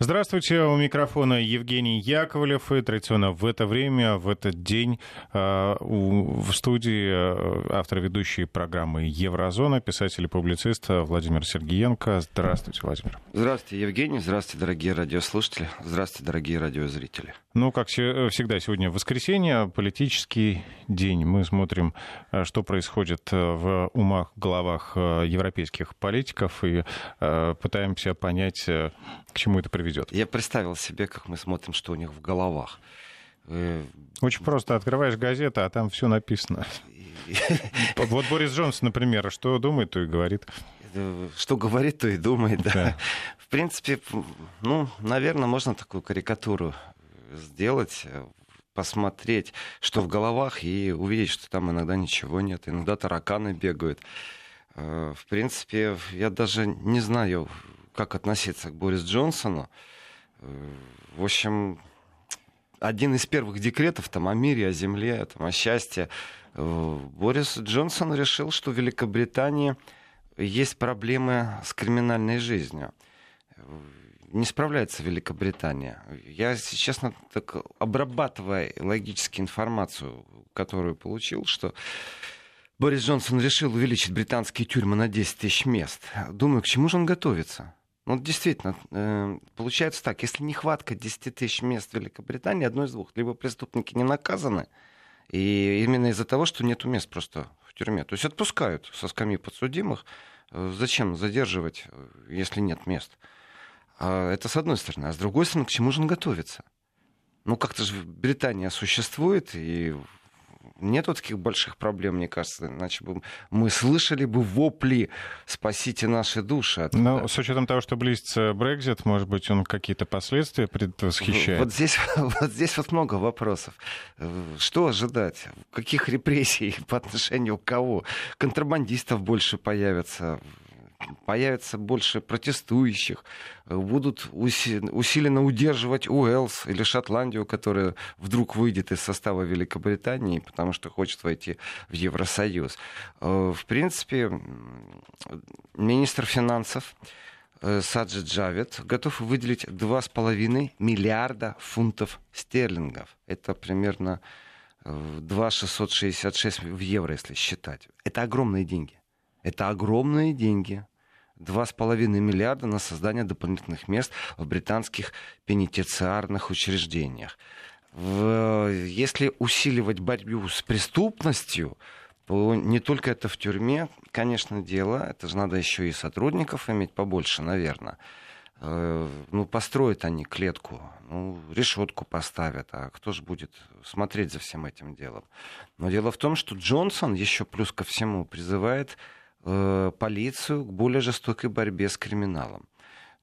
Здравствуйте, у микрофона Евгений Яковлев. И традиционно в это время, в этот день э, в студии э, автор ведущей программы «Еврозона», писатель и публицист Владимир Сергеенко. Здравствуйте, Владимир. Здравствуйте, Евгений. Здравствуйте, дорогие радиослушатели. Здравствуйте, дорогие радиозрители. Ну, как всегда, сегодня воскресенье, политический день. Мы смотрим, э, что происходит в умах, головах европейских политиков и пытаемся понять, к чему это приведет. Я представил себе, как мы смотрим, что у них в головах. Э, Очень просто. Открываешь газету, а там все написано. Вот Борис Джонсон, например, что думает, то и говорит. Э, что говорит, то и думает, да. да. В принципе, ну, наверное, можно такую карикатуру сделать, посмотреть, что в головах, и увидеть, что там иногда ничего нет, иногда тараканы бегают. Э, в принципе, я даже не знаю, как относиться к Борис Джонсону. В общем, один из первых декретов там, о мире, о земле, там, о счастье. Борис Джонсон решил, что в Великобритании есть проблемы с криминальной жизнью. Не справляется Великобритания. Я, честно, так обрабатывая логически информацию, которую получил, что Борис Джонсон решил увеличить британские тюрьмы на 10 тысяч мест. Думаю, к чему же он готовится? Ну, действительно, э, получается так, если нехватка 10 тысяч мест в Великобритании, одно из двух. Либо преступники не наказаны, и именно из-за того, что нет мест просто в тюрьме. То есть отпускают со скамьи подсудимых. Э, зачем задерживать, э, если нет мест? А это с одной стороны. А с другой стороны, к чему же он готовится? Ну, как-то же Британия существует, и нету таких больших проблем, мне кажется. Иначе бы мы слышали бы вопли «спасите наши души». Но с учетом того, что близится Брекзит, может быть, он какие-то последствия предвосхищает? Вот здесь, вот здесь вот много вопросов. Что ожидать? Каких репрессий по отношению к кого? Контрабандистов больше появится появится больше протестующих, будут усиленно удерживать Уэльс или Шотландию, которая вдруг выйдет из состава Великобритании, потому что хочет войти в Евросоюз. Э, в принципе, министр финансов э, Саджи Джавид готов выделить 2,5 миллиарда фунтов стерлингов. Это примерно 2,666 в евро, если считать. Это огромные деньги. Это огромные деньги. 2,5 миллиарда на создание дополнительных мест в британских пенитенциарных учреждениях. Если усиливать борьбу с преступностью, не только это в тюрьме, конечно, дело. Это же надо еще и сотрудников иметь побольше, наверное. Э, ну, построят они клетку, ну, решетку поставят, а кто же будет смотреть за всем этим делом? Но дело в том, что Джонсон еще плюс ко всему призывает полицию к более жестокой борьбе с криминалом.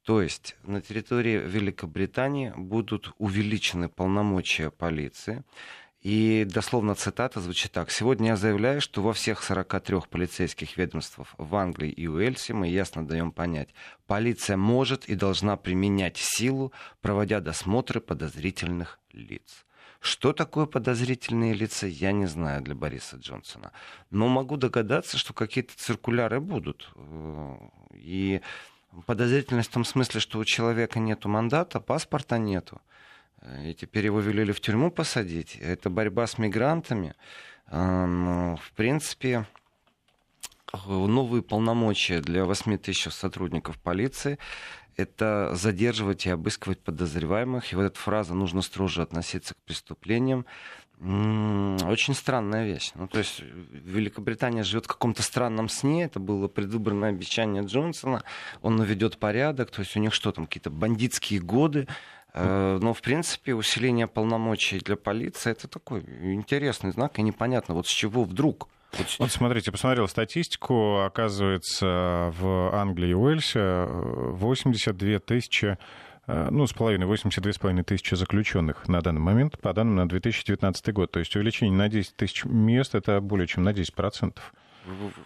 То есть на территории Великобритании будут увеличены полномочия полиции. И дословно цитата звучит так. «Сегодня я заявляю, что во всех 43 полицейских ведомствах в Англии и Уэльсе мы ясно даем понять, полиция может и должна применять силу, проводя досмотры подозрительных лиц». Что такое подозрительные лица, я не знаю для Бориса Джонсона. Но могу догадаться, что какие-то циркуляры будут. И подозрительность в том смысле, что у человека нет мандата, паспорта нету. И теперь его велели в тюрьму посадить. Это борьба с мигрантами. В принципе, новые полномочия для 8 тысяч сотрудников полиции это задерживать и обыскивать подозреваемых. И вот эта фраза «нужно строже относиться к преступлениям» очень странная вещь. Ну, то есть Великобритания живет в каком-то странном сне. Это было предвыборное обещание Джонсона. Он наведет порядок. То есть у них что там, какие-то бандитские годы. Э, но, в принципе, усиление полномочий для полиции это такой интересный знак. И непонятно, вот с чего вдруг вот смотрите, посмотрел статистику. Оказывается, в Англии и Уэльсе 82 тысячи э, ну, с половиной, 82 с половиной тысячи заключенных на данный момент, по данным на 2019 год. То есть увеличение на 10 тысяч мест, это более чем на 10 процентов.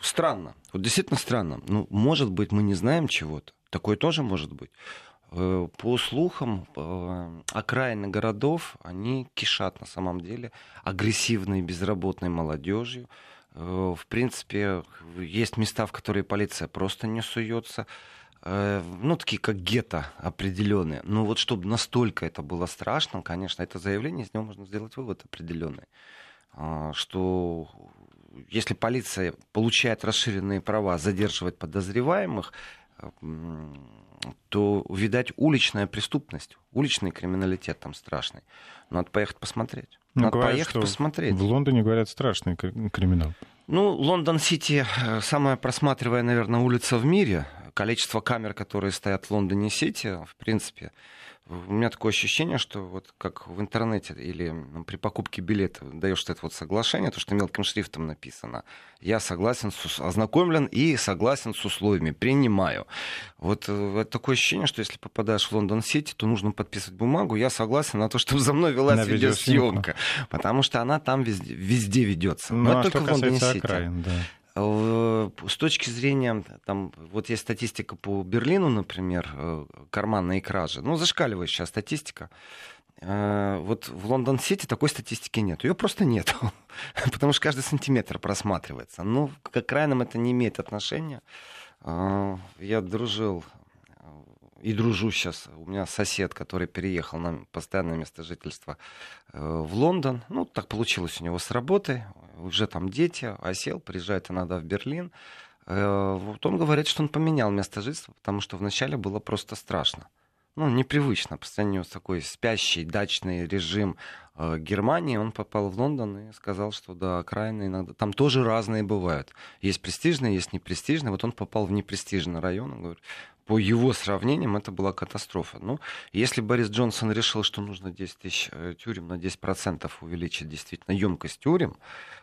Странно. Вот действительно странно. Ну, может быть, мы не знаем чего-то. Такое тоже может быть. Э, по слухам, э, окраины городов, они кишат на самом деле агрессивной безработной молодежью, Э, в принципе, есть места, в которые полиция просто не суется. э, ну, такие как гетто определенные. Но вот чтобы настолько это было страшным, конечно, это заявление, из него можно сделать вывод определенный, а, что если полиция получает расширенные права задерживать подозреваемых, то, видать, уличная преступность, уличный криминалитет там страшный. Надо поехать посмотреть. Ну, Надо говорят, поехать посмотреть. В Лондоне, говорят, страшный криминал. Ну, Лондон-Сити э, самая просматривая, наверное, улица в мире. Количество камер, которые стоят в Лондоне-Сити, в принципе, у меня такое ощущение, что вот как в интернете или ну, при покупке билета даешь это вот соглашение, то, что мелким шрифтом написано, я согласен, с, ознакомлен и согласен с условиями, принимаю. Вот э, такое ощущение, что если попадаешь в Лондон-Сити, то нужно подписывать бумагу, я согласен на то, чтобы за мной велась на видеосъемка, потому что она там везде, везде ведется. Ну, Но а это только в Лондоне-Сити. Окраин, да. Э, с точки зрения, там, вот есть статистика по Берлину, например, э, карманные кражи, ну, зашкаливающая статистика. Э, вот в Лондон-Сити такой статистики нет. Ее просто нет. Потому что каждый сантиметр просматривается. Ну, к окраинам это не имеет отношения. Я дружил и дружу сейчас. У меня сосед, который переехал на постоянное место жительства в Лондон. Ну, так получилось у него с работой уже там дети, осел, приезжает иногда в Берлин. Э, вот он говорит, что он поменял место жительства, потому что вначале было просто страшно. Ну, непривычно по сравнению с такой спящий дачный режим э, Германии. Он попал в Лондон и сказал, что да, окраины иногда... Там тоже разные бывают. Есть престижные, есть непрестижные. Вот он попал в непрестижный район. Он говорит, по его сравнениям это была катастрофа. Ну, если Борис Джонсон решил, что нужно 10 тысяч э, тюрем на 10% увеличить действительно емкость тюрем,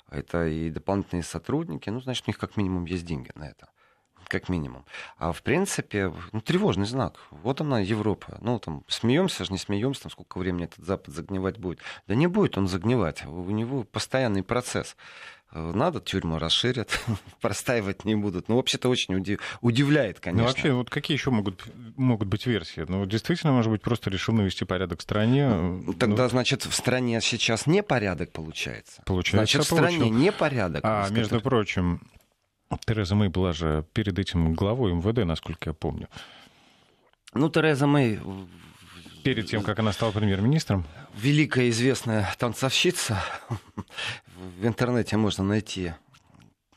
это и дополнительные сотрудники, ну, значит, у них как минимум есть деньги на это как минимум. А в принципе, ну, тревожный знак. Вот она, Европа. Ну, там, смеемся же, не смеемся, там, сколько времени этот Запад загнивать будет. Да не будет он загнивать. У него постоянный процесс. Э, надо, тюрьму расширят, простаивать не будут. Ну, вообще-то очень удив... удивляет, конечно. Ну, вообще, вот какие еще могут, могут быть версии? Ну, действительно, может быть, просто решил навести порядок в стране. Ну, тогда, ну... значит, в стране сейчас непорядок получается. Получается, Значит, в стране получил. непорядок. А, между прочим, Тереза Мэй была же перед этим главой м.в.д., насколько я помню. Ну, Тереза Мэй перед тем, как она стала премьер-министром? Великая известная танцовщица. В интернете можно найти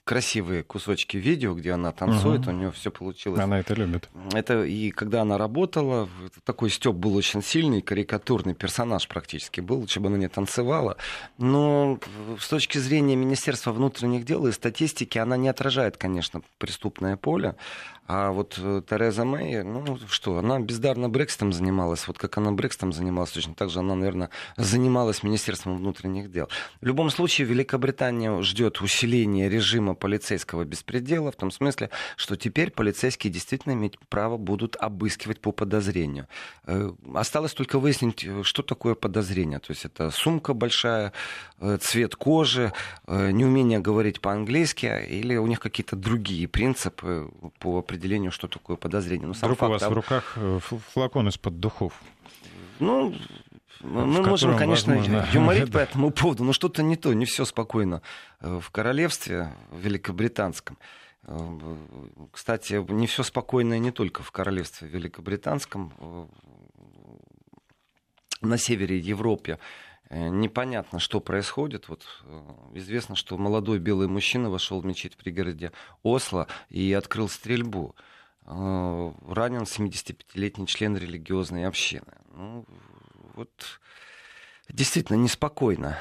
красивые кусочки видео, где она танцует, угу. у нее все получилось. Она это любит. Это и когда она работала, такой Степ был очень сильный, карикатурный персонаж практически был, лучше бы она не танцевала. Но с точки зрения Министерства внутренних дел и статистики, она не отражает, конечно, преступное поле. А вот э, Тереза Мэй, ну что, она бездарно Брекситом занималась. Вот как она Брекситом занималась, точно так же она, наверное, занималась Министерством внутренних дел. В любом случае, Великобритания ждет усиления режима полицейского беспредела, в том смысле, что теперь полицейские действительно иметь право будут обыскивать по подозрению. Э, осталось только выяснить, э, что такое подозрение. То есть это сумка большая, цвет кожи, неумение говорить по-английски, или у них какие-то другие принципы по определению определению, что такое подозрение. Но сам Вдруг факт, у вас в руках э, флакон из-под духов. Ну, мы можем, конечно, возможно... юморить по этому поводу, но что-то не то, не все спокойно э, в королевстве великобританском. Э, кстати, не все спокойно не только в королевстве великобританском. На севере Европы непонятно, что происходит. Вот известно, что молодой белый мужчина вошел в мечеть в пригороде Осло и открыл стрельбу. Э, ранен 75-летний член религиозной общины. Ну, вот действительно неспокойно.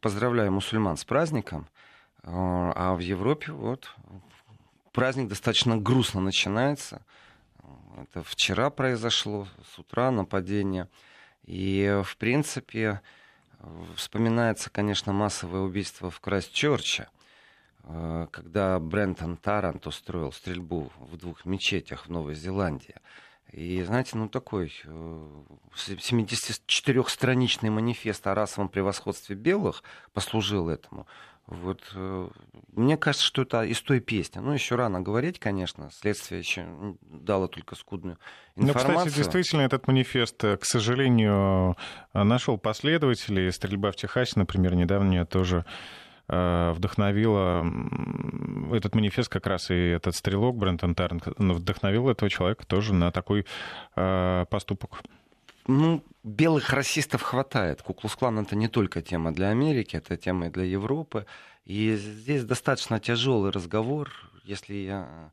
Поздравляю мусульман с праздником. Э, а в Европе вот праздник достаточно грустно начинается. Это вчера произошло, с утра нападение. И, в принципе, вспоминается, конечно, массовое убийство в Крайстчерче Э, когда Брентон Тарант устроил стрельбу в двух мечетях в Новой Зеландии. И, знаете, ну такой 74-страничный э, манифест о расовом превосходстве белых послужил этому. Вот, э, мне кажется, что это из той песни. Ну, еще рано говорить, конечно. Следствие еще дало только скудную информацию. Ну, кстати, действительно, этот манифест, к сожалению, нашел последователей. Стрельба в Техасе, например, недавно тоже вдохновило этот манифест как раз и этот стрелок Брентон Тарн вдохновил этого человека тоже на такой поступок. Ну, белых расистов хватает. Куклус-клан это не только тема для Америки, это тема и для Европы. И здесь достаточно тяжелый разговор, если я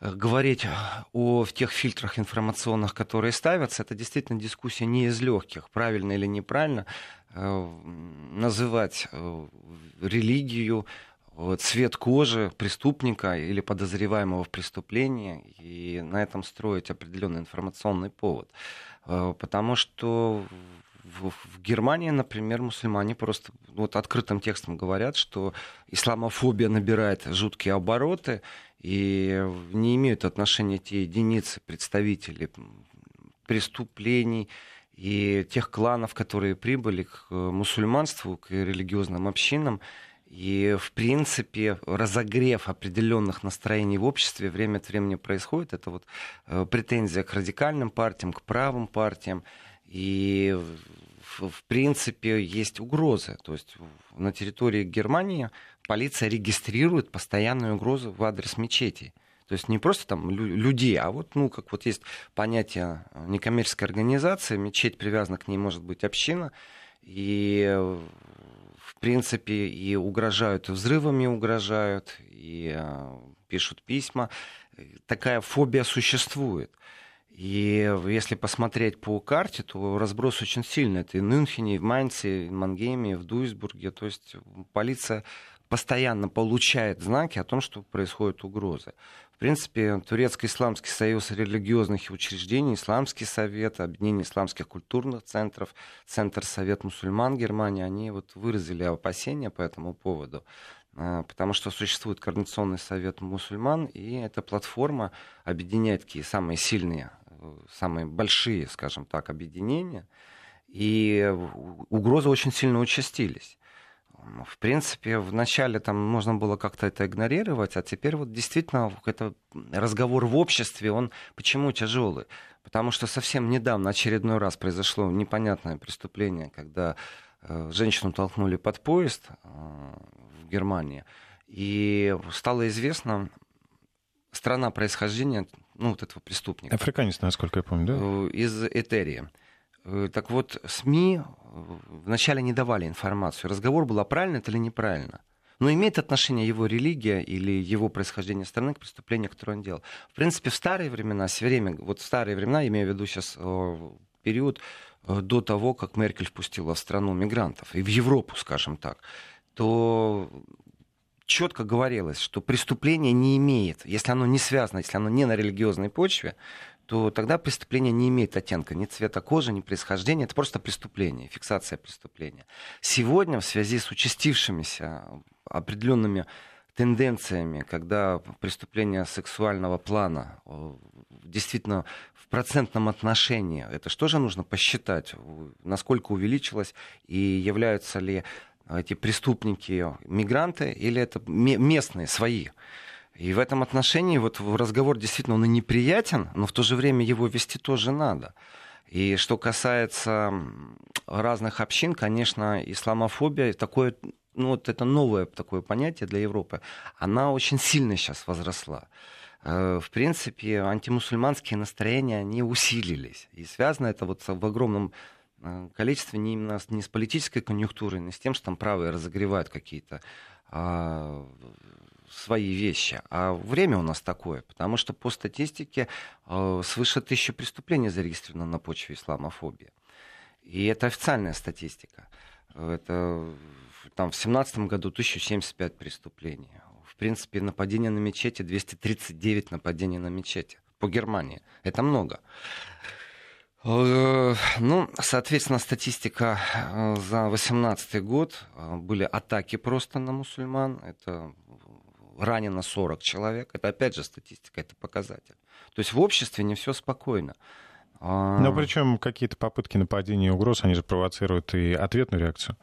э, говорить о тех фильтрах информационных, которые ставятся, это действительно дискуссия не из легких, правильно или неправильно э, называть э, религию, цвет кожи преступника или подозреваемого в преступлении и на этом строить определенный информационный повод. Э, потому что в, Германии, например, мусульмане просто вот открытым текстом говорят, что исламофобия набирает жуткие обороты и не имеют отношения те единицы представителей преступлений и тех кланов, которые прибыли к мусульманству, к религиозным общинам, и, в принципе, разогрев определенных настроений в обществе время от времени происходит. Это вот э, претензия к радикальным партиям, к правым партиям. И, в принципе, есть угрозы. То есть на территории Германии полиция регистрирует постоянные угрозы в адрес мечетей. То есть не просто там людей, а вот, ну, как вот есть понятие некоммерческой организации, мечеть привязана к ней может быть община, и в принципе, и угрожают, взрывами угрожают, и э, пишут письма. Такая фобия существует. И если посмотреть по карте, то разброс очень сильный. Это и в Мюнхене, и в Майнце, и в Мангейме, и в Дуйсбурге. То есть полиция постоянно получает знаки о том, что происходят угрозы. В принципе, Турецко-Исламский союз религиозных учреждений, Исламский совет, Объединение исламских культурных центров, Центр Совет мусульман Германии, они вот выразили опасения по этому поводу а, потому что существует Координационный совет мусульман, и эта платформа объединяет такие самые сильные, самые большие, скажем так, объединения, и угрозы очень сильно участились в принципе, вначале там можно было как-то это игнорировать, а теперь вот действительно это разговор в обществе, он почему тяжелый? Потому что совсем недавно очередной раз произошло непонятное преступление, когда э, женщину толкнули под поезд э, в Германии, и стало известно страна происхождения ну, вот этого преступника. Африканец, насколько я помню, да? Э, из Этерии. Э, так вот, СМИ вначале не давали информацию. Разговор был, а правильно это или неправильно. Но имеет отношение его религия или его происхождение страны к преступлению, которое он делал. В принципе, в старые времена, время, вот в старые времена, имею в виду сейчас э, период э, до того, как Меркель впустила в страну мигрантов, и в Европу, скажем так, то четко говорилось, что преступление не имеет, если оно не связано, если оно не на религиозной почве, то тогда преступление не имеет оттенка ни цвета кожи, ни происхождения. Это просто преступление, фиксация преступления. Сегодня в связи с участившимися определенными тенденциями, когда преступления сексуального плана э, действительно в процентном отношении, это что же нужно посчитать, насколько увеличилось и являются ли эти преступники мигранты или это местные, свои. И в этом отношении вот разговор действительно он и неприятен, но в то же время его вести тоже надо. И что касается разных общин, конечно, исламофобия такое, ну вот это новое такое понятие для Европы, она очень сильно сейчас возросла. Э, в принципе, антимусульманские настроения, они усилились. И связано это вот в огромном э, количестве не именно не с политической конъюнктурой, не с тем, что там правые разогревают какие-то а, свои вещи. А время у нас такое, потому что по статистике э, свыше тысячи преступлений зарегистрировано на почве исламофобии. И это официальная статистика. Это там, в 2017 году 1075 преступлений. В принципе, нападение на мечети 239 нападений на мечети по Германии. Это много. Э, ну, соответственно, статистика э, за 2018 год были атаки просто на мусульман. Это ранено 40 человек. Это опять же статистика, это показатель. То есть в обществе не все спокойно. А, Но причем какие-то попытки нападения и угроз, они же провоцируют и ответную реакцию.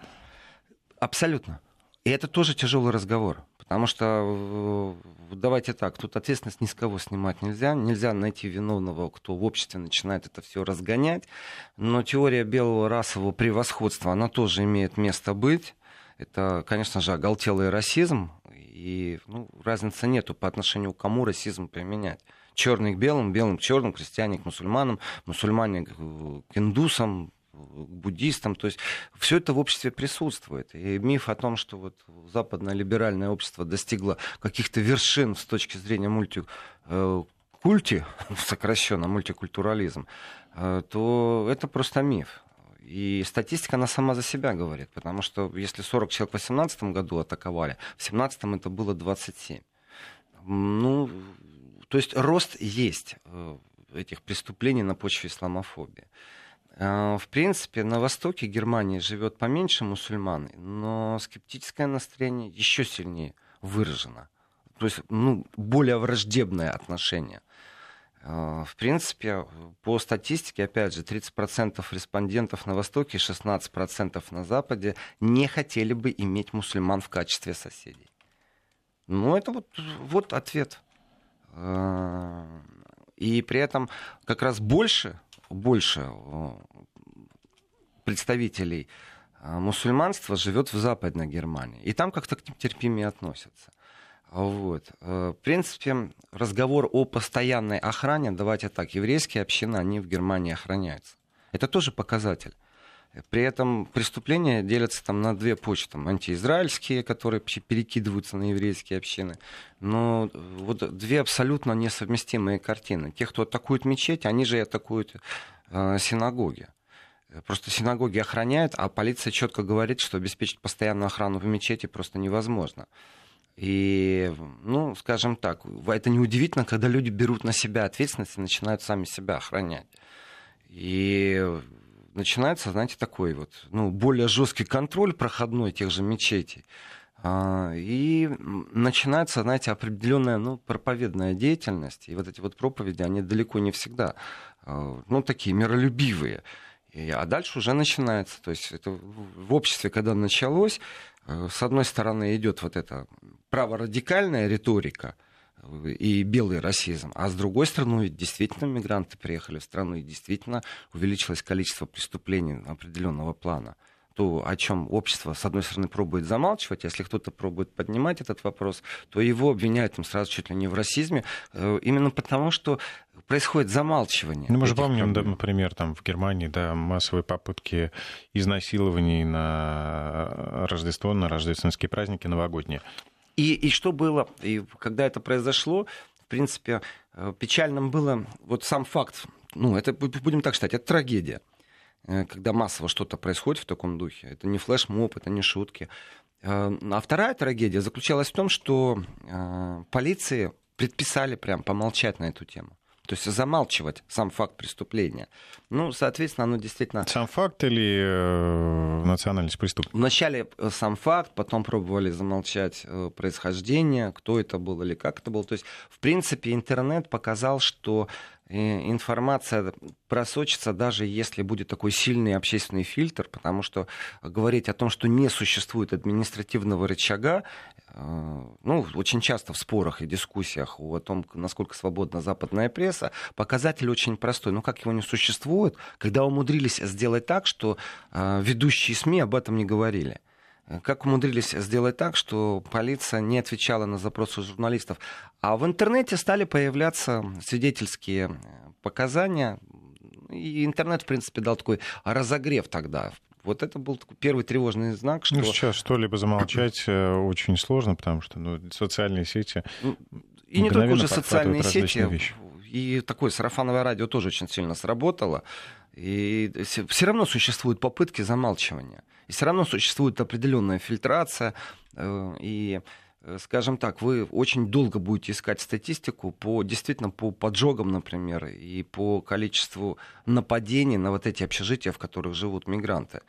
Абсолютно. И это тоже тяжелый разговор. Потому что, давайте так, тут ответственность ни с кого снимать нельзя. Нельзя найти виновного, кто в обществе начинает это все разгонять. Но теория белого расового превосходства, она тоже имеет место быть Это, конечно же, оголтелый расизм, и ну, разницы нету по отношению к кому расизм применять. Черный к белым, белым к черным, крестьяне к мусульманам, мусульмане к индусам, к буддистам. То есть все это в обществе присутствует. И миф о том, что вот западное либеральное общество достигло каких-то вершин с точки зрения мультикульти, э, сокращенно мультикультурализм, э, то это просто миф. И статистика, она сама за себя говорит, потому что если 40 человек в 2018 году атаковали, в 2017 это было 27. Ну, то есть рост есть э, этих преступлений на почве исламофобии. Э, в принципе, на востоке Германии живет поменьше мусульман, но скептическое настроение еще сильнее выражено. То есть ну, более враждебное отношение – в принципе, по статистике, опять же, 30% респондентов на Востоке и 16% на Западе не хотели бы иметь мусульман в качестве соседей. Ну, это вот, вот ответ. Э, и при этом как раз больше, больше э, представителей мусульманства живет в Западной Германии. И там как-то к ним терпимее относятся. Вот. Э, в принципе, разговор о постоянной охране, давайте так, еврейские общины, они в Германии охраняются. Это тоже показатель. При этом преступления делятся там на две почты. Там, антиизраильские, которые перекидываются на еврейские общины. Но вот две абсолютно несовместимые картины. Те, кто атакует мечеть, они же и атакуют э, синагоги. Просто синагоги охраняют, а полиция четко говорит, что обеспечить постоянную охрану в мечети просто невозможно. И, ну, скажем так, это неудивительно, когда люди берут на себя ответственность и начинают сами себя охранять. И начинается, знаете, такой вот, ну, более жесткий контроль проходной тех же мечетей. А, и начинается, знаете, определенная ну, проповедная деятельность. И вот эти вот проповеди, они далеко не всегда, а, ну, такие миролюбивые. И, а дальше уже начинается. То есть это в обществе, когда началось, с одной стороны идет вот эта праворадикальная риторика э, и белый расизм, а с другой стороны, ведь действительно мигранты приехали в страну, и действительно увеличилось количество преступлений определенного плана. То, о чем общество, с одной стороны, пробует замалчивать, если кто-то пробует поднимать этот вопрос, то его обвиняют там, сразу чуть ли не в расизме, э, именно потому что происходит замалчивание. Ну, мы же помним, да, например, там в Германии, да, массовые попытки изнасилований на Рождество, на рождественские праздники новогодние. И, и что было, и когда это произошло, в принципе, э, печальным было вот сам факт, ну, это будем так считать, это трагедия. Э, когда массово что-то происходит в таком духе. Это не флешмоб, это не шутки. Э, а вторая трагедия заключалась в том, что э, полиции предписали прям помолчать на эту тему. То есть замалчивать сам факт преступления. Ну, соответственно, оно действительно... Сам факт или э, национальность преступника? Вначале сам факт, потом пробовали замолчать э, происхождение, кто это был или как это было. То есть, в принципе, интернет показал, что информация просочится, даже если будет такой сильный общественный фильтр, потому что говорить о том, что не существует административного рычага, э, ну, очень часто в спорах и дискуссиях о том, насколько свободна западная пресса, показатель очень простой. Но как его не существует, когда умудрились сделать так, что э, ведущие СМИ об этом не говорили? Как умудрились сделать так, что полиция не отвечала на запросы журналистов? А в интернете стали появляться свидетельские э, показания. И интернет, в принципе, дал такой разогрев тогда. Вот это был такой первый тревожный знак, что... Ну, сейчас что-либо замолчать э, очень сложно, потому что ну, социальные сети... Ну, и не только уже социальные сети, вещи. и такое сарафановое радио тоже очень сильно сработало. И все равно существуют попытки замалчивания. И все равно существует определенная фильтрация. Э, и, скажем так, вы очень долго будете искать статистику по действительно по поджогам, например, и по количеству нападений на вот эти общежития, в которых живут мигранты.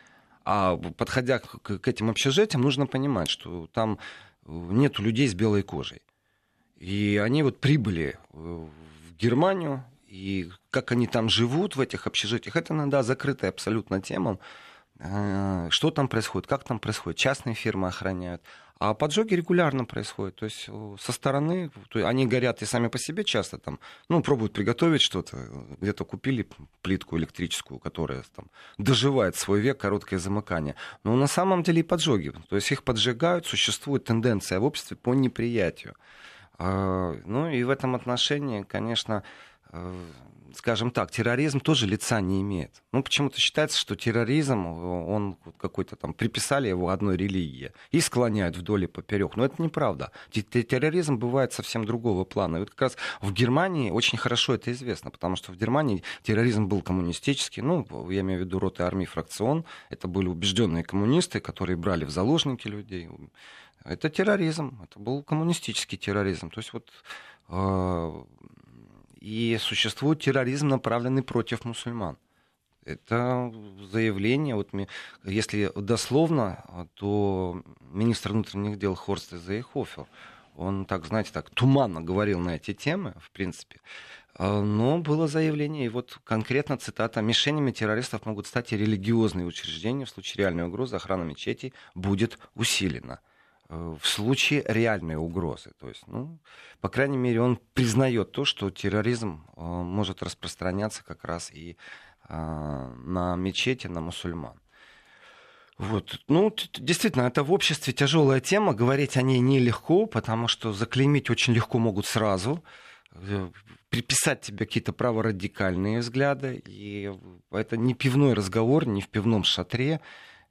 А подходя к, к этим общежитиям, нужно понимать, что там э, нет людей с белой кожей. И они вот прибыли в Германию, и как они там живут в этих общежитиях, это иногда закрытая абсолютно тема. э, что там происходит, как там происходит. Частные фирмы охраняют. А поджоги регулярно происходят. То есть э, со стороны, то они горят и сами по себе часто там, ну, пробуют приготовить что-то. Где-то купили плитку электрическую, которая там доживает свой век, короткое замыкание. Но на самом деле и поджоги. То есть их поджигают, существует тенденция в обществе по неприятию. А, ну и в этом отношении, конечно, э, скажем так, терроризм тоже лица не имеет. Ну, почему-то считается, что терроризм, он какой-то там, приписали его одной религии и склоняют вдоль и поперек. Но это неправда. Терроризм бывает совсем другого плана. И вот как раз в Германии очень хорошо это известно, потому что в Германии терроризм был коммунистический, ну, я имею в виду роты армии фракцион, это были убежденные коммунисты, которые брали в заложники людей. Это терроризм, это был коммунистический терроризм. То есть вот а, и существует терроризм, направленный против мусульман. Это заявление, вот, если дословно, то министр внутренних дел Хорст Зейхофер, он так, знаете, так туманно говорил на эти темы, в принципе. А, но было заявление, и вот конкретно цитата, «Мишенями террористов могут стать и религиозные учреждения. В случае реальной угрозы охрана мечетей будет усилена». Э, в случае реальной угрозы. То есть, ну, по крайней мере, он признает то, что терроризм э, может распространяться как раз и э, на мечети, на мусульман. Вот. Ну, действительно, это в обществе тяжелая тема, говорить о ней нелегко, потому что заклеймить очень легко могут сразу, приписать тебе какие-то праворадикальные взгляды, и это не пивной разговор, не в пивном шатре,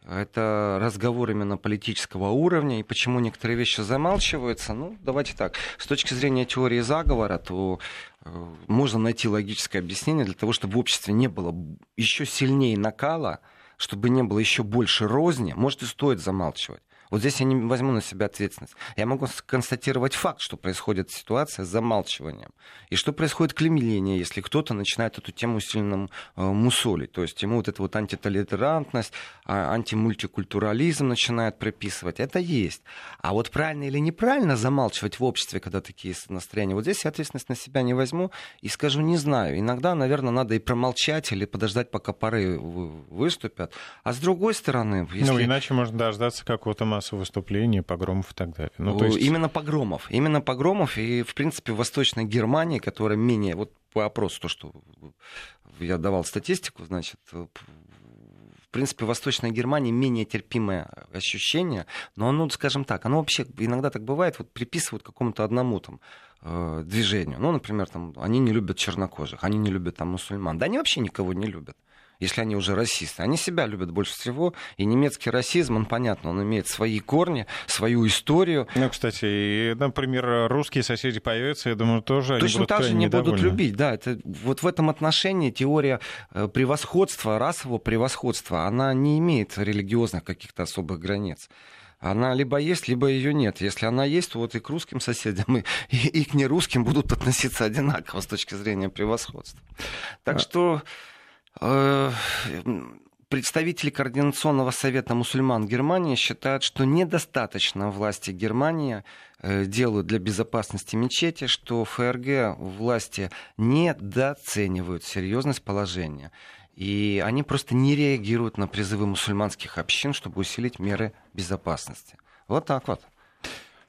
это разговор именно политического уровня, и почему некоторые вещи замалчиваются. Ну, давайте так. С точки зрения теории заговора, то э, можно найти логическое объяснение для того, чтобы в обществе не было еще сильнее накала, чтобы не было еще больше розни. Может, и стоит замалчивать. Вот здесь я не возьму на себя ответственность. Я могу констатировать факт, что происходит ситуация с замалчиванием. И что происходит клемеление, если кто-то начинает эту тему усиленно э, мусолить. То есть ему вот эта вот антитолерантность, а, антимультикультурализм начинает приписывать. Это есть. А вот правильно или неправильно замалчивать в обществе, когда такие настроения, вот здесь я ответственность на себя не возьму и скажу, не знаю. Иногда, наверное, надо и промолчать или подождать, пока пары выступят. А с другой стороны... Если... Ну, иначе можно дождаться какого-то массового выступления, погромов и так далее. Ну, то есть... Именно погромов. Именно погромов. И, в принципе, в Восточной Германии, которая менее... Вот по опросу, то, что я давал статистику, значит, в принципе, в Восточной Германии менее терпимое ощущение, но оно, скажем так, оно вообще иногда так бывает, вот приписывают какому-то одному там э, движению. Ну, например, там, они не любят чернокожих, они не любят там мусульман. Да они вообще никого не любят если они уже расисты. Они себя любят больше всего, и немецкий расизм, он понятно, он имеет свои корни, свою историю. Ну, кстати, и, например, русские соседи появятся, я думаю, тоже Точно они так же не будут любить, да. Это, вот в этом отношении теория э, превосходства, расового превосходства, она не имеет религиозных каких-то особых границ она либо есть, либо ее нет. Если она есть, то вот и к русским соседям, и, и, и к нерусским будут относиться одинаково с точки зрения превосходства. Так а... что представители Координационного совета мусульман Германии считают, что недостаточно власти Германии э, делают для безопасности мечети, что ФРГ власти недооценивают серьезность положения. И они просто не реагируют на призывы мусульманских общин, чтобы усилить меры безопасности. Вот так вот.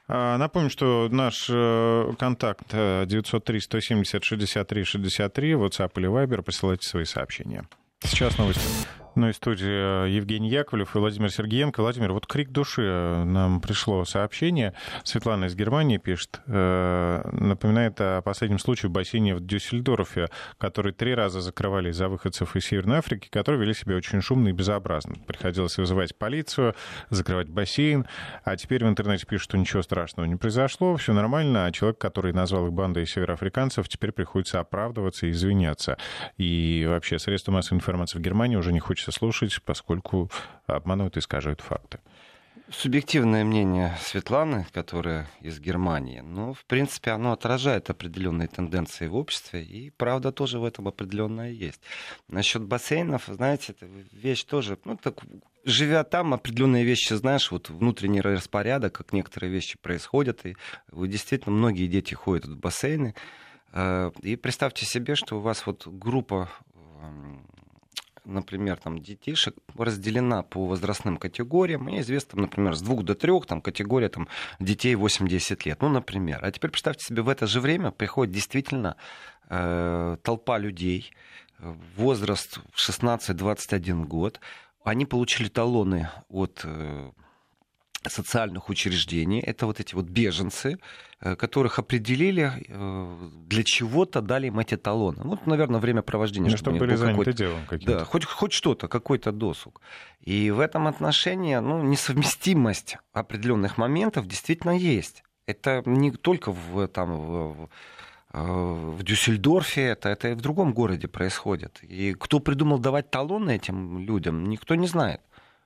А, напомню, что наш э, контакт 903-170-63-63, WhatsApp или Viber, присылайте свои сообщения. Сейчас новости. Ну и студии Евгений Яковлев и Владимир Сергеенко. Владимир, вот крик души э, нам пришло сообщение. Светлана из Германии пишет, э, напоминает о последнем случае в бассейне в Дюссельдорфе, который три раза закрывали из-за выходцев из Северной Африки, которые вели себя очень шумно и безобразно. Приходилось вызывать полицию, закрывать бассейн, а теперь в интернете пишут, что ничего страшного не произошло, все нормально, а человек, который назвал их бандой североафриканцев, теперь приходится оправдываться и извиняться. И вообще средства массовой информации в Германии уже не хочет хочется слушать, поскольку обманывают и искажают факты. Субъективное мнение Светланы, которая из Германии, ну, в принципе, оно отражает определенные тенденции в обществе, и правда тоже в этом определенная есть. Насчет бассейнов, знаете, это вещь тоже, ну, так, живя там, определенные вещи знаешь, вот внутренний распорядок, как некоторые вещи происходят, и вы, действительно многие дети ходят в бассейны, э, и представьте себе, что у вас вот группа например, там, детишек разделена по возрастным категориям. Мне известно, например, с двух до трех там, категория там, детей 8-10 лет. Ну, например. А теперь представьте себе, в это же время приходит действительно э, толпа людей, возраст 16-21 год. Они получили талоны от э, социальных учреждений. Это вот эти вот беженцы, э, которых определили э, для чего-то, дали им эти талоны. Ну, наверное, время провождения. Ну, чтобы, чтобы были заняты делом каким-то. Да, хоть, хоть что-то, какой-то досуг. И в этом отношении ну, несовместимость определенных моментов действительно есть. Это не только в, там, в, в Дюссельдорфе, это, это и в другом городе происходит. И кто придумал давать талоны этим людям, никто не знает.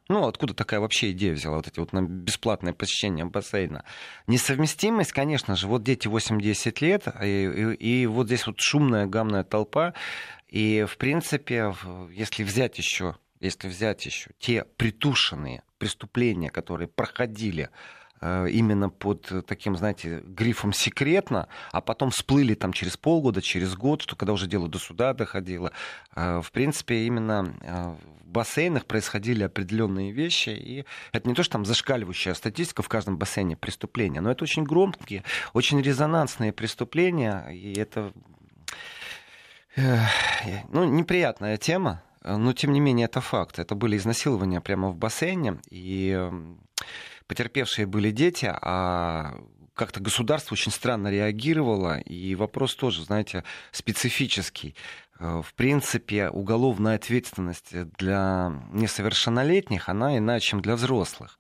Ну, откуда такая вообще идея взяла, вот эти вот на бесплатное посещение бассейна? Несовместимость, конечно же, вот дети 8-10 лет, и, и, и вот здесь вот шумная гамная толпа, и, в принципе, если взять еще, если взять еще те притушенные преступления, которые проходили именно под таким, знаете, грифом секретно, а потом всплыли там через полгода, через год, что когда уже дело до суда доходило. Э, в принципе, именно э, в бассейнах происходили определенные вещи, и это не то, что там зашкаливающая статистика в каждом бассейне преступления, но это очень громкие, очень резонансные преступления, и это ну, неприятная тема, но тем не менее это факт. Это были изнасилования прямо в бассейне, и потерпевшие были дети, а как-то государство очень странно реагировало, и вопрос тоже, знаете, специфический. Э, в принципе, уголовная ответственность для несовершеннолетних, она иначе, чем для взрослых.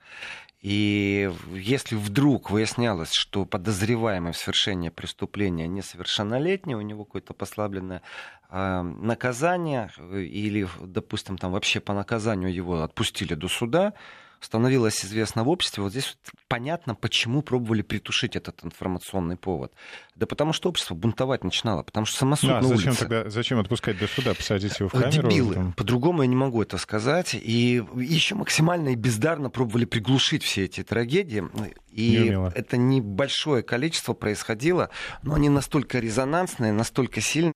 И если вдруг выяснялось, что подозреваемый в совершении преступления несовершеннолетний, у него какое-то послабленное э, наказание, э, или, допустим, там вообще по наказанию его отпустили до суда, становилось известно в обществе, вот здесь вот понятно, почему пробовали притушить этот информационный повод. Да потому что общество бунтовать начинало, потому что самосуд да, на зачем улице. Тогда, зачем отпускать до суда, посадить его в камеру? Дебилы. Там... По-другому я не могу это сказать. И еще максимально и бездарно пробовали приглушить все эти трагедии. И не это небольшое количество происходило, но они настолько резонансные, настолько сильные.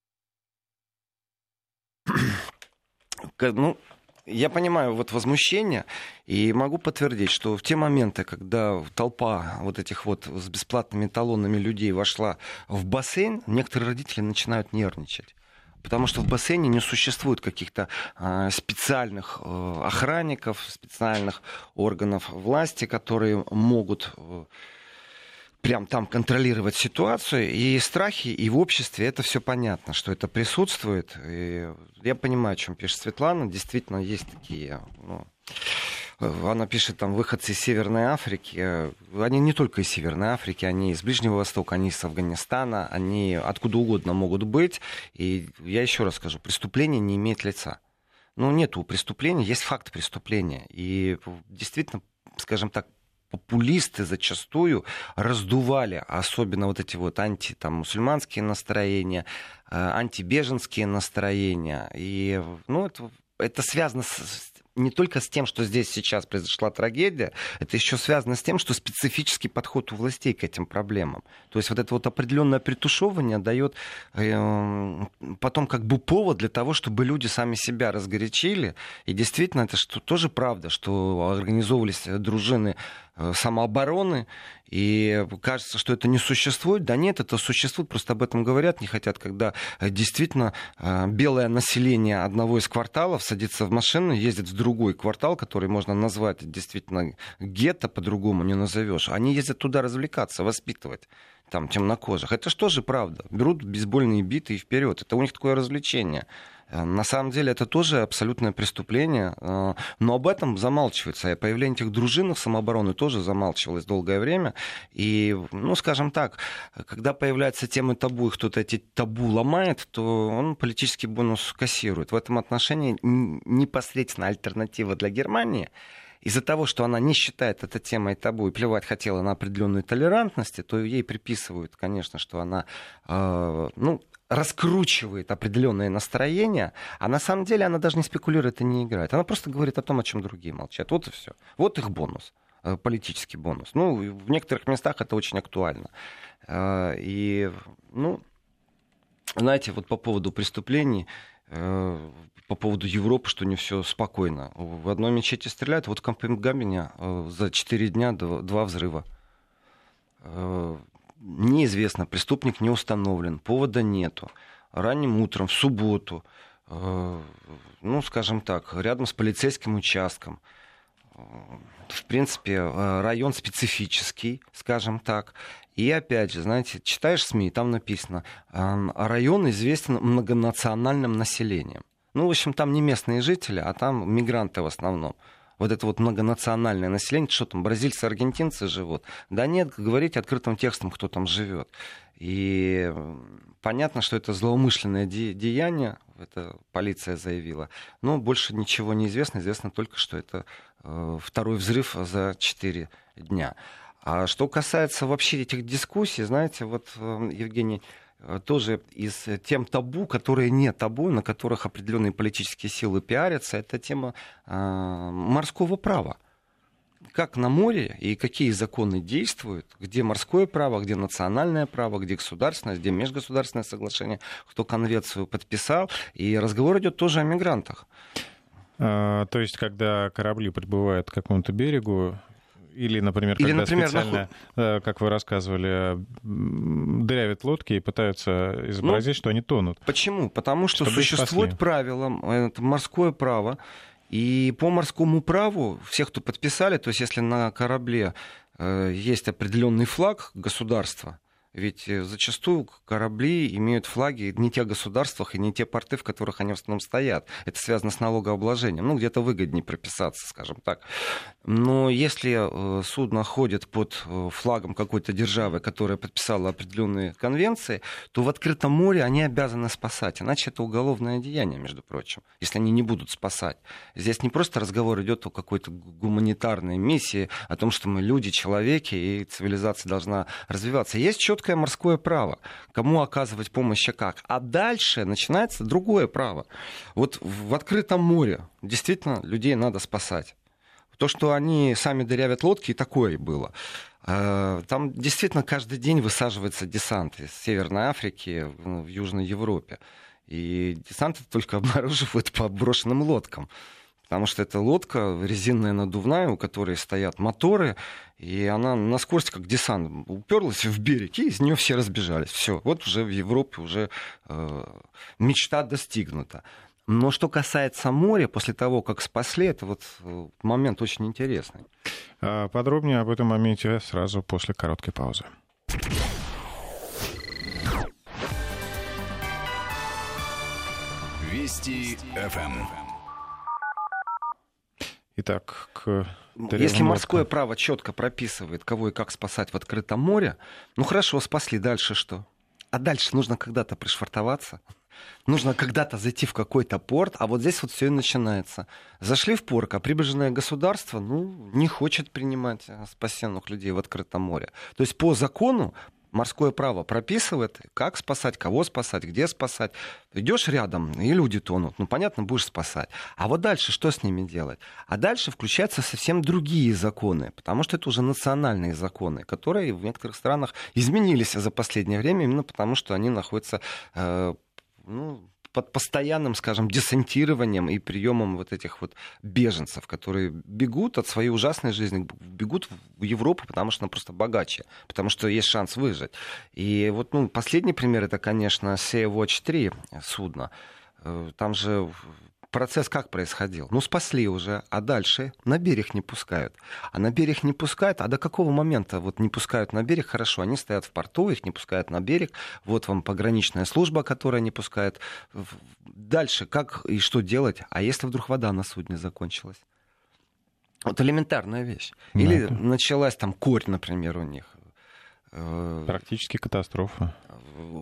ну, я понимаю вот возмущение и могу подтвердить, что в те моменты, когда толпа вот этих вот с бесплатными талонами людей вошла в бассейн, некоторые родители начинают нервничать. Потому что в бассейне не существует каких-то э, специальных э, охранников, специальных органов власти, которые могут э, прям там контролировать ситуацию. И страхи, и в обществе это все понятно, что это присутствует. И я понимаю, о чем пишет Светлана. Действительно, есть такие... Ну, она пишет, там, выходцы из Северной Африки. Они не только из Северной Африки, они из Ближнего Востока, они из Афганистана, они откуда угодно могут быть. И я еще раз скажу, преступление не имеет лица. Ну, нет у преступления, есть факт преступления. И действительно, скажем так, популисты зачастую раздували, особенно вот эти вот анти, там, мусульманские настроения, э, антибеженские настроения. И, ну, это, это связано с, не только с тем, что здесь сейчас произошла трагедия, это еще связано с тем, что специфический подход у властей к этим проблемам. То есть вот это вот определенное притушевывание дает э, потом как бы повод для того, чтобы люди сами себя разгорячили. И действительно, это что, тоже правда, что организовывались дружины самообороны, и кажется, что это не существует. Да нет, это существует, просто об этом говорят, не хотят, когда э, действительно э, белое население одного из кварталов садится в машину, ездит в другой квартал, который можно назвать действительно гетто, по-другому не назовешь. Они ездят туда развлекаться, воспитывать там темнокожих. Это что же правда? Берут бейсбольные биты и вперед. Это у них такое развлечение. Э, на самом деле это тоже абсолютное преступление, э, но об этом замалчивается. И появление этих дружинных самообороны тоже замалчивалось долгое время. И, ну, скажем так, когда появляются темы табу, и кто-то эти табу ломает, то он политический бонус кассирует. В этом отношении непосредственно альтернатива для Германии из-за того, что она не считает это темой табу и плевать хотела на определенную толерантность, то ей приписывают, конечно, что она, э, ну, раскручивает определенное настроение, а на самом деле она даже не спекулирует и не играет. Она просто говорит о том, о чем другие молчат. Вот и все. Вот их бонус э, политический бонус. Ну, в некоторых местах это очень актуально. Э, и, ну, знаете, вот по поводу преступлений, э, по поводу Европы, что не все спокойно. В одной мечети стреляют, вот в Копенгагене э, за 4 дня два взрыва. Э, неизвестно, преступник не установлен, повода нету. Ранним утром, в субботу, ну, скажем так, рядом с полицейским участком, в принципе, район специфический, скажем так. И опять же, знаете, читаешь СМИ, там написано, район известен многонациональным населением. Ну, в общем, там не местные жители, а там мигранты в основном. Вот это вот многонациональное население, что там, бразильцы, аргентинцы живут. Да нет, говорить открытым текстом, кто там живет. И понятно, что это злоумышленное де- деяние, это полиция заявила. Но больше ничего не известно. Известно только, что это э, второй взрыв за 4 дня. А что касается вообще этих дискуссий, знаете, вот, э, Евгений, тоже из тем табу, которые не табу, на которых определенные политические силы пиарятся, это тема э, морского права. Как на море и какие законы действуют, где морское право, где национальное право, где государственное, где межгосударственное соглашение, кто конвенцию подписал. И разговор идет тоже о мигрантах. А, то есть, когда корабли прибывают к какому-то берегу, или, например, Или, когда например, специально, нахуй... как вы рассказывали, дырявят лодки и пытаются изобразить, ну, что они тонут. Почему? Потому что Чтобы существует правило, это морское право, и по морскому праву, всех, кто подписали, то есть если на корабле э, есть определенный флаг государства, ведь э, зачастую корабли имеют флаги не тех государствах и не те порты, в которых они в основном стоят. Это связано с налогообложением. Ну, где-то выгоднее прописаться, скажем так. Но если э, судно ходит под э, флагом какой-то державы, которая подписала определенные конвенции, то в открытом море они обязаны спасать. Иначе это уголовное деяние, между прочим, если они не будут спасать. Здесь не просто разговор идет о какой-то гуманитарной миссии, о том, что мы люди, человеки, и цивилизация должна развиваться. Есть четко четкое морское право, кому оказывать помощь и как. А дальше начинается другое право. Вот в открытом море действительно людей надо спасать. То, что они сами дырявят лодки, и такое было. А, там действительно каждый день высаживается десант из Северной Африки в Южной Европе. И десант только обнаруживают по брошенным лодкам потому что это лодка резинная надувная, у которой стоят моторы, и она на скорости, как десант, уперлась в берег, и из нее все разбежались. Все, вот уже в Европе уже э, мечта достигнута. Но что касается моря, после того, как спасли, это вот э, момент очень интересный. А подробнее об этом моменте сразу после короткой паузы. Вести ФМ. Итак, к Если морское право четко прописывает, кого и как спасать в открытом море, ну хорошо, спасли, дальше что? А дальше нужно когда-то пришвартоваться, нужно когда-то зайти в какой-то порт, а вот здесь вот все и начинается. Зашли в порт, а прибрежное государство, ну, не хочет принимать э, спасенных людей в открытом море. То есть по закону морское право прописывает, как спасать, кого спасать, где спасать. Идешь рядом, и люди тонут. Ну, понятно, будешь спасать. А вот дальше что с ними делать? А дальше включаются совсем другие законы, потому что это уже национальные законы, которые в некоторых странах изменились за последнее время, именно потому что они находятся э, ну, под постоянным, скажем, десантированием и приемом вот этих вот беженцев, которые бегут от своей ужасной жизни, бегут в Европу, потому что она просто богаче, потому что есть шанс выжить. И вот ну, последний пример это, конечно, Sea Watch 3 судно. Э, там же процесс как происходил? Ну, спасли уже, а дальше на берег не пускают. А на берег не пускают, а до какого момента вот не пускают на берег? Хорошо, они стоят в порту, их не пускают на берег. Вот вам пограничная служба, которая не пускает. Дальше как и что делать? А если вдруг вода на судне закончилась? Вот элементарная вещь. Или да. началась там корь, например, у них. Э, Практически катастрофа.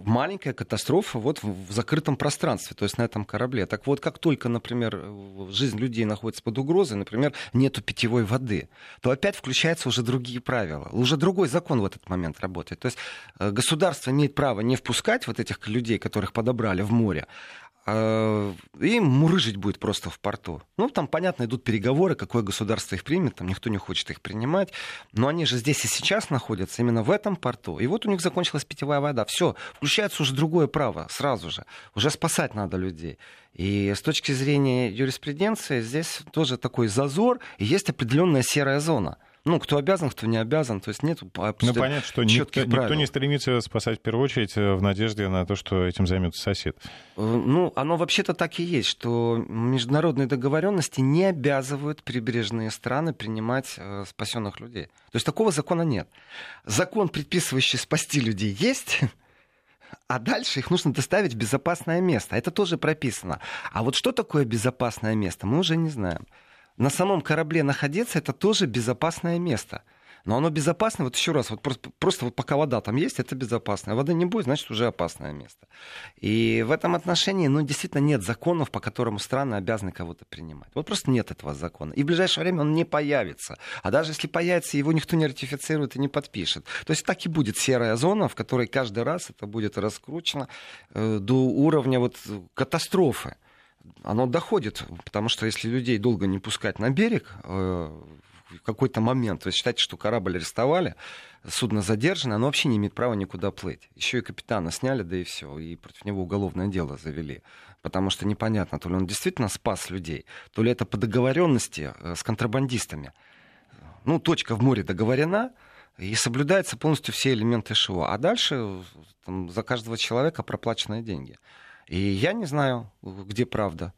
Маленькая катастрофа вот в закрытом пространстве, то есть на этом корабле. Так вот, как только, например, жизнь людей находится под угрозой, например, нету питьевой воды, то опять включаются уже другие правила. Уже другой закон в этот момент работает. То есть э, государство имеет право не впускать вот этих людей, которых подобрали в море, и мурыжить будет просто в порту. Ну, там, понятно, идут переговоры, какое государство их примет, там никто не хочет их принимать, но они же здесь и сейчас находятся, именно в этом порту. И вот у них закончилась питьевая вода. Все, включается уже другое право сразу же. Уже спасать надо людей. И с точки зрения юриспруденции здесь тоже такой зазор, и есть определенная серая зона – ну, кто обязан, кто не обязан. То есть нет Ну, понятно, что никто, никто не стремится спасать в первую очередь э, в надежде на то, что этим займется сосед. Э, ну, оно вообще-то так и есть, что международные договоренности не обязывают прибрежные страны принимать э, спасенных людей. То есть такого закона нет. Закон, предписывающий спасти людей, есть, а дальше их нужно доставить в безопасное место. Это тоже прописано. А вот что такое безопасное место, мы уже не знаем на самом корабле находиться это тоже безопасное место. Но оно безопасное, вот еще раз, вот просто, просто вот пока вода там есть, это безопасное. Воды не будет, значит, уже опасное место. И в этом отношении, ну, действительно нет законов, по которым страны обязаны кого-то принимать. Вот просто нет этого закона. И в ближайшее время он не появится. А даже если появится, его никто не ратифицирует и не подпишет. То есть так и будет серая зона, в которой каждый раз это будет раскручено э, до уровня вот катастрофы оно доходит, потому что если людей долго не пускать на берег, э, в какой-то момент, то есть считайте, что корабль арестовали, судно задержано, оно вообще не имеет права никуда плыть. Еще и капитана сняли, да и все, и против него уголовное дело завели. Потому что непонятно, то ли он действительно спас людей, то ли это по договоренности э, с контрабандистами. Ну, точка в море договорена, и соблюдаются полностью все элементы ШО. А дальше там, за каждого человека проплаченные деньги. И я не знаю, где правда.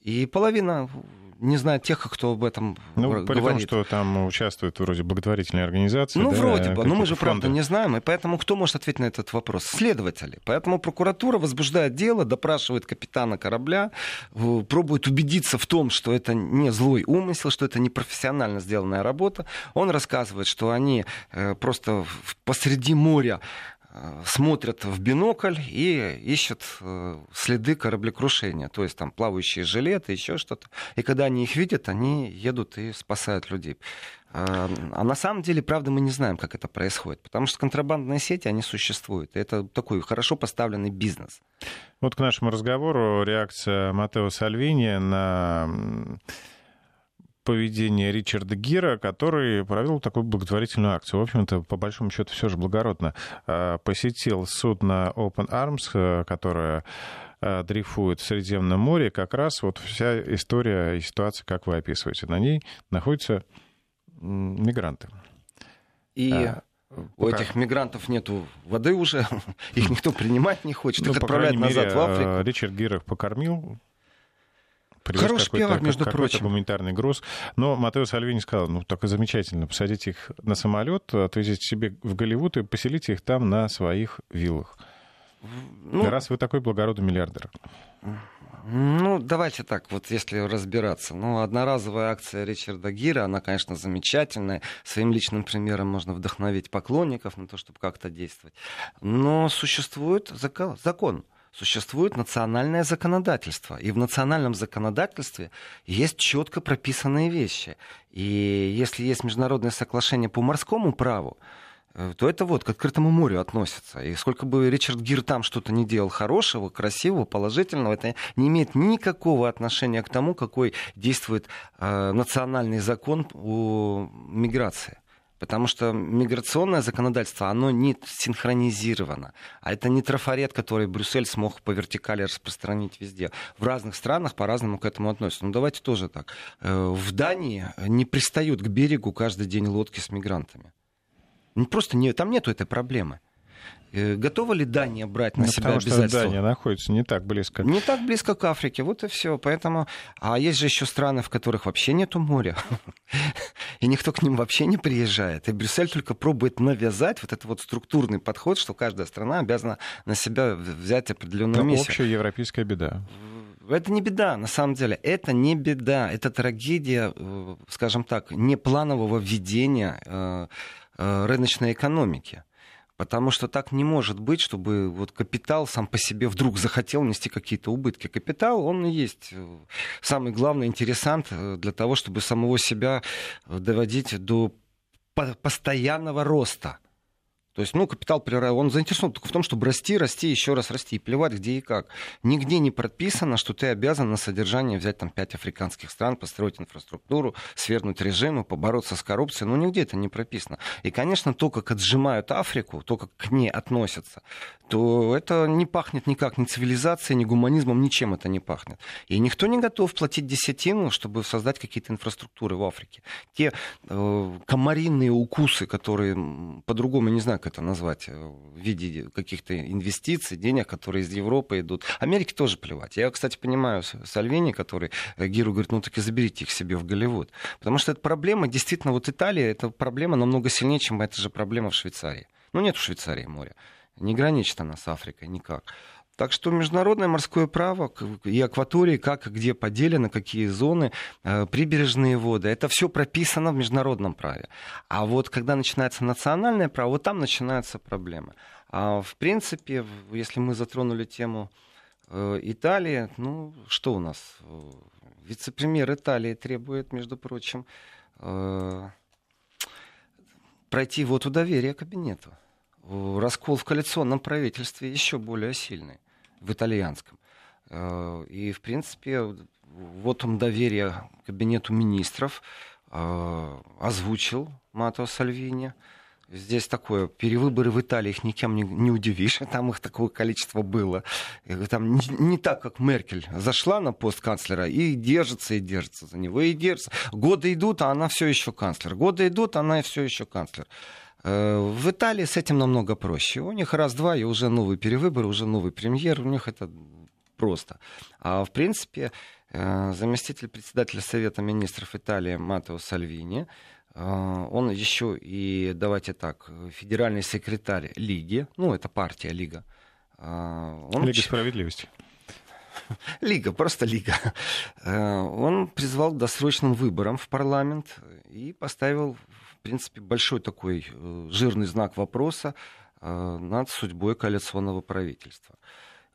И половина не знает тех, кто об этом ну, говорит. При том, что там участвуют вроде благотворительные организации. Ну, да, вроде бы. Но мы же, фонды. правда, не знаем. И поэтому кто может ответить на этот вопрос? Следователи. Поэтому прокуратура возбуждает дело, допрашивает капитана корабля, пробует убедиться в том, что это не злой умысел, что это не профессионально сделанная работа. Он рассказывает, что они э, просто посреди моря смотрят в бинокль и ищут э, следы кораблекрушения, то есть там плавающие жилеты, еще что-то. И когда они их видят, они едут и спасают людей. Э, а на самом деле, правда, мы не знаем, как это происходит, потому что контрабандные сети, они существуют. Это такой хорошо поставленный бизнес. Вот к нашему разговору реакция Матео Сальвини на поведение Ричарда Гира, который провел такую благотворительную акцию. В общем-то, по большому счету, все же благородно. А, посетил судно Open Arms, э, которое э, дрейфует в Средиземном море. Как раз вот вся история и ситуация, как вы описываете, на ней находятся мигранты. И а, у пока... этих мигрантов нету воды уже, их никто принимать не хочет, ну, их отправляют назад мере, в Африку. Э, Ричард Гир их покормил, привез Хороший певок, между какой прочим. гуманитарный груз. Но Матео Сальвини сказал, ну, так и замечательно, посадите их на самолет, отвезите себе в Голливуд и поселите их там на своих виллах. Ну, Раз вы такой благородный миллиардер. Ну, давайте так, вот если разбираться. Ну, одноразовая акция Ричарда Гира, она, конечно, замечательная. Своим личным примером можно вдохновить поклонников на то, чтобы как-то действовать. Но существует закон существует национальное законодательство. И в национальном законодательстве есть четко прописанные вещи. И если есть международное соглашение по морскому праву, э, то это вот к открытому морю относится. И сколько бы Ричард Гир там что-то не делал хорошего, красивого, положительного, это не имеет никакого отношения к тому, какой действует э, национальный закон о миграции. Потому что миграционное законодательство, оно не синхронизировано. А это не трафарет, который Брюссель смог по вертикали распространить везде. В разных странах по-разному к этому относятся. Ну давайте тоже так. Э, в Дании не пристают к берегу каждый день лодки с мигрантами. Просто не, там нету этой проблемы. Э, готова ли Дания брать на ну, себя потому обязательства? Что Дания находится не так близко. Не так близко к Африке, вот и все. Поэтому, а есть же еще страны, в которых вообще нету моря, и никто к ним вообще не приезжает. И Брюссель только пробует навязать вот этот вот структурный подход, что каждая страна обязана на себя взять определенную миссию. Общая европейская беда. Это не беда, на самом деле. Это не беда. Это трагедия, э, скажем так, непланового введения э, рыночной экономики. Потому что так не может быть, чтобы вот капитал сам по себе вдруг захотел нести какие-то убытки. Капитал, он и есть э, самый главный интересант э, для того, чтобы самого себя э, доводить до постоянного роста. То есть, ну, капитал он заинтересован только в том, чтобы расти, расти, еще раз расти, и плевать где и как. Нигде не прописано, что ты обязан на содержание взять там пять африканских стран, построить инфраструктуру, свергнуть режимы, побороться с коррупцией. Ну, нигде это не прописано. И, конечно, то, как отжимают Африку, то, как к ней относятся, то это не пахнет никак ни цивилизацией, ни гуманизмом, ничем это не пахнет. И никто не готов платить десятину, чтобы создать какие-то инфраструктуры в Африке. Те э, комаринные укусы, которые по-другому не знаю, это назвать, э, в виде каких-то инвестиций, денег, которые из Европы идут. Америке тоже плевать. Я, кстати, понимаю Сальвини, который э, Гиру говорит, ну так и заберите их себе в Голливуд. Потому что эта проблема, действительно, вот Италия, это проблема намного сильнее, чем эта же проблема в Швейцарии. Ну нет в Швейцарии моря. Не граничит она с Африкой никак. Так что международное морское право и акватории, как где поделено, какие зоны, э, прибережные воды, это все прописано в международном праве. А вот когда начинается национальное право, вот там начинаются проблемы. А в принципе, если мы затронули тему э, Италии, ну что у нас? Вице-премьер Италии требует, между прочим, э, пройти вот у доверия кабинету раскол в коалиционном правительстве еще более сильный в итальянском. Э, и, в принципе, вот он доверие кабинету министров э, озвучил Матео Сальвини. Здесь такое, перевыборы в Италии их никем не, не удивишь, там их такое количество было. Там не, не так, как Меркель зашла на пост канцлера и держится, и держится за него, и держится. Годы идут, а она все еще канцлер. Годы идут, а она все еще канцлер. Э, в Италии с этим намного проще. У них раз-два, и уже новый перевыбор, уже новый премьер. У них это просто. А в принципе, э, заместитель председателя Совета министров Италии Матео Сальвини, э, он еще и, давайте так, федеральный секретарь Лиги, ну, это партия Лига. Он... Лига справедливости. Лига, просто Лига. Он призвал к досрочным выборам в парламент и поставил принципе, большой такой э, жирный знак вопроса э, над судьбой коалиционного правительства.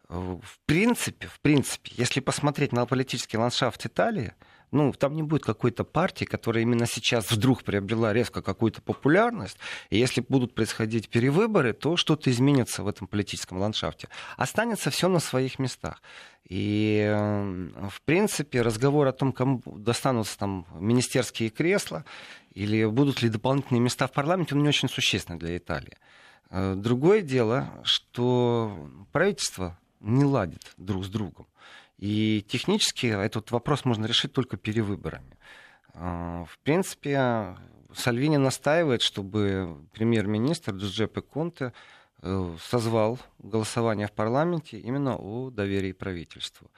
Э, в принципе, в принципе, если посмотреть на политический ландшафт Италии, ну, там не будет какой-то партии, которая именно сейчас вдруг приобрела резко какую-то популярность. И если будут происходить перевыборы, то что-то изменится в этом политическом ландшафте. Останется все на своих местах. И, в принципе, разговор о том, кому достанутся там министерские кресла, или будут ли дополнительные места в парламенте, он не очень существенный для Италии. Э, другое дело, что правительство не ладит друг с другом. И технически этот вопрос можно решить только перевыборами. Э, в принципе, Сальвини настаивает, чтобы премьер-министр Джузеппе Конте э, созвал голосование в парламенте именно о доверии правительству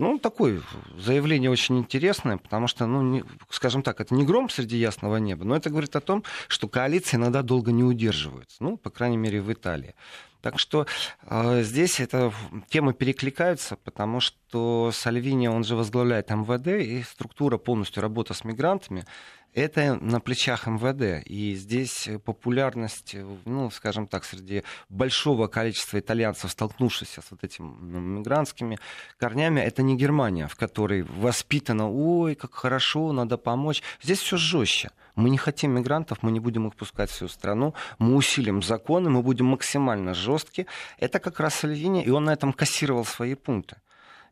ну, такое заявление очень интересное, потому что, ну, не, скажем так, это не гром среди ясного неба, но это говорит о том, что коалиции иногда долго не удерживаются, ну, по крайней мере, в Италии. Так что э, здесь эта темы перекликаются, потому что Сальвини, он же возглавляет МВД, и структура полностью работы с мигрантами это на плечах МВД. И здесь популярность, ну, скажем так, среди большого количества итальянцев, столкнувшихся с вот этими ну, мигрантскими корнями, это не Германия, в которой воспитано, ой, как хорошо, надо помочь. Здесь все жестче. Мы не хотим мигрантов, мы не будем их пускать в свою страну, мы усилим законы, мы будем максимально жесткие. Это как раз Сальвини, и он на этом кассировал свои пункты.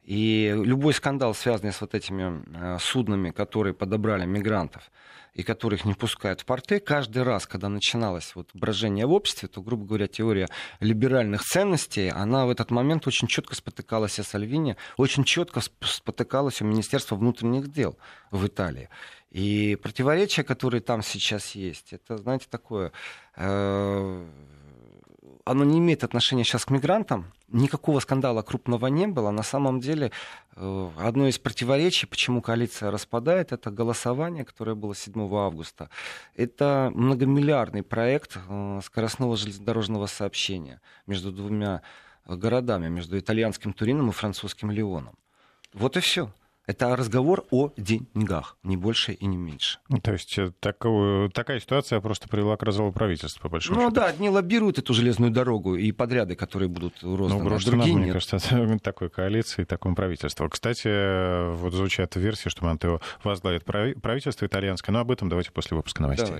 И любой скандал, связанный с вот этими э, суднами, которые подобрали мигрантов и которых не пускают в порты, каждый раз, когда начиналось вот брожение в обществе, то, грубо говоря, теория либеральных ценностей, она в этот момент очень четко спотыкалась о Сальвини, очень четко спотыкалась у Министерства внутренних дел в Италии. И противоречия, которые там сейчас есть, это, знаете, такое... Э- оно не имеет отношения сейчас к мигрантам. Никакого скандала крупного не было. На самом деле, э, одно из противоречий, почему коалиция распадает, это голосование, которое было 7 августа. Это многомиллиардный проект э, скоростного железнодорожного сообщения между двумя городами, между итальянским Турином и французским Лионом. Вот и все. Это разговор о деньгах, не больше и не меньше. Ну, то есть э, такую, такая ситуация просто привела к развалу правительства, по большому ну, счету. Ну да, одни лоббируют эту железную дорогу и подряды, которые будут розданы, ну, а другие нам, нет. мне кажется, такой коалиции, такому правительству. Кстати, вот звучат версии, что Монтео возглавит правительство итальянское, но об этом давайте после выпуска новостей. Давай.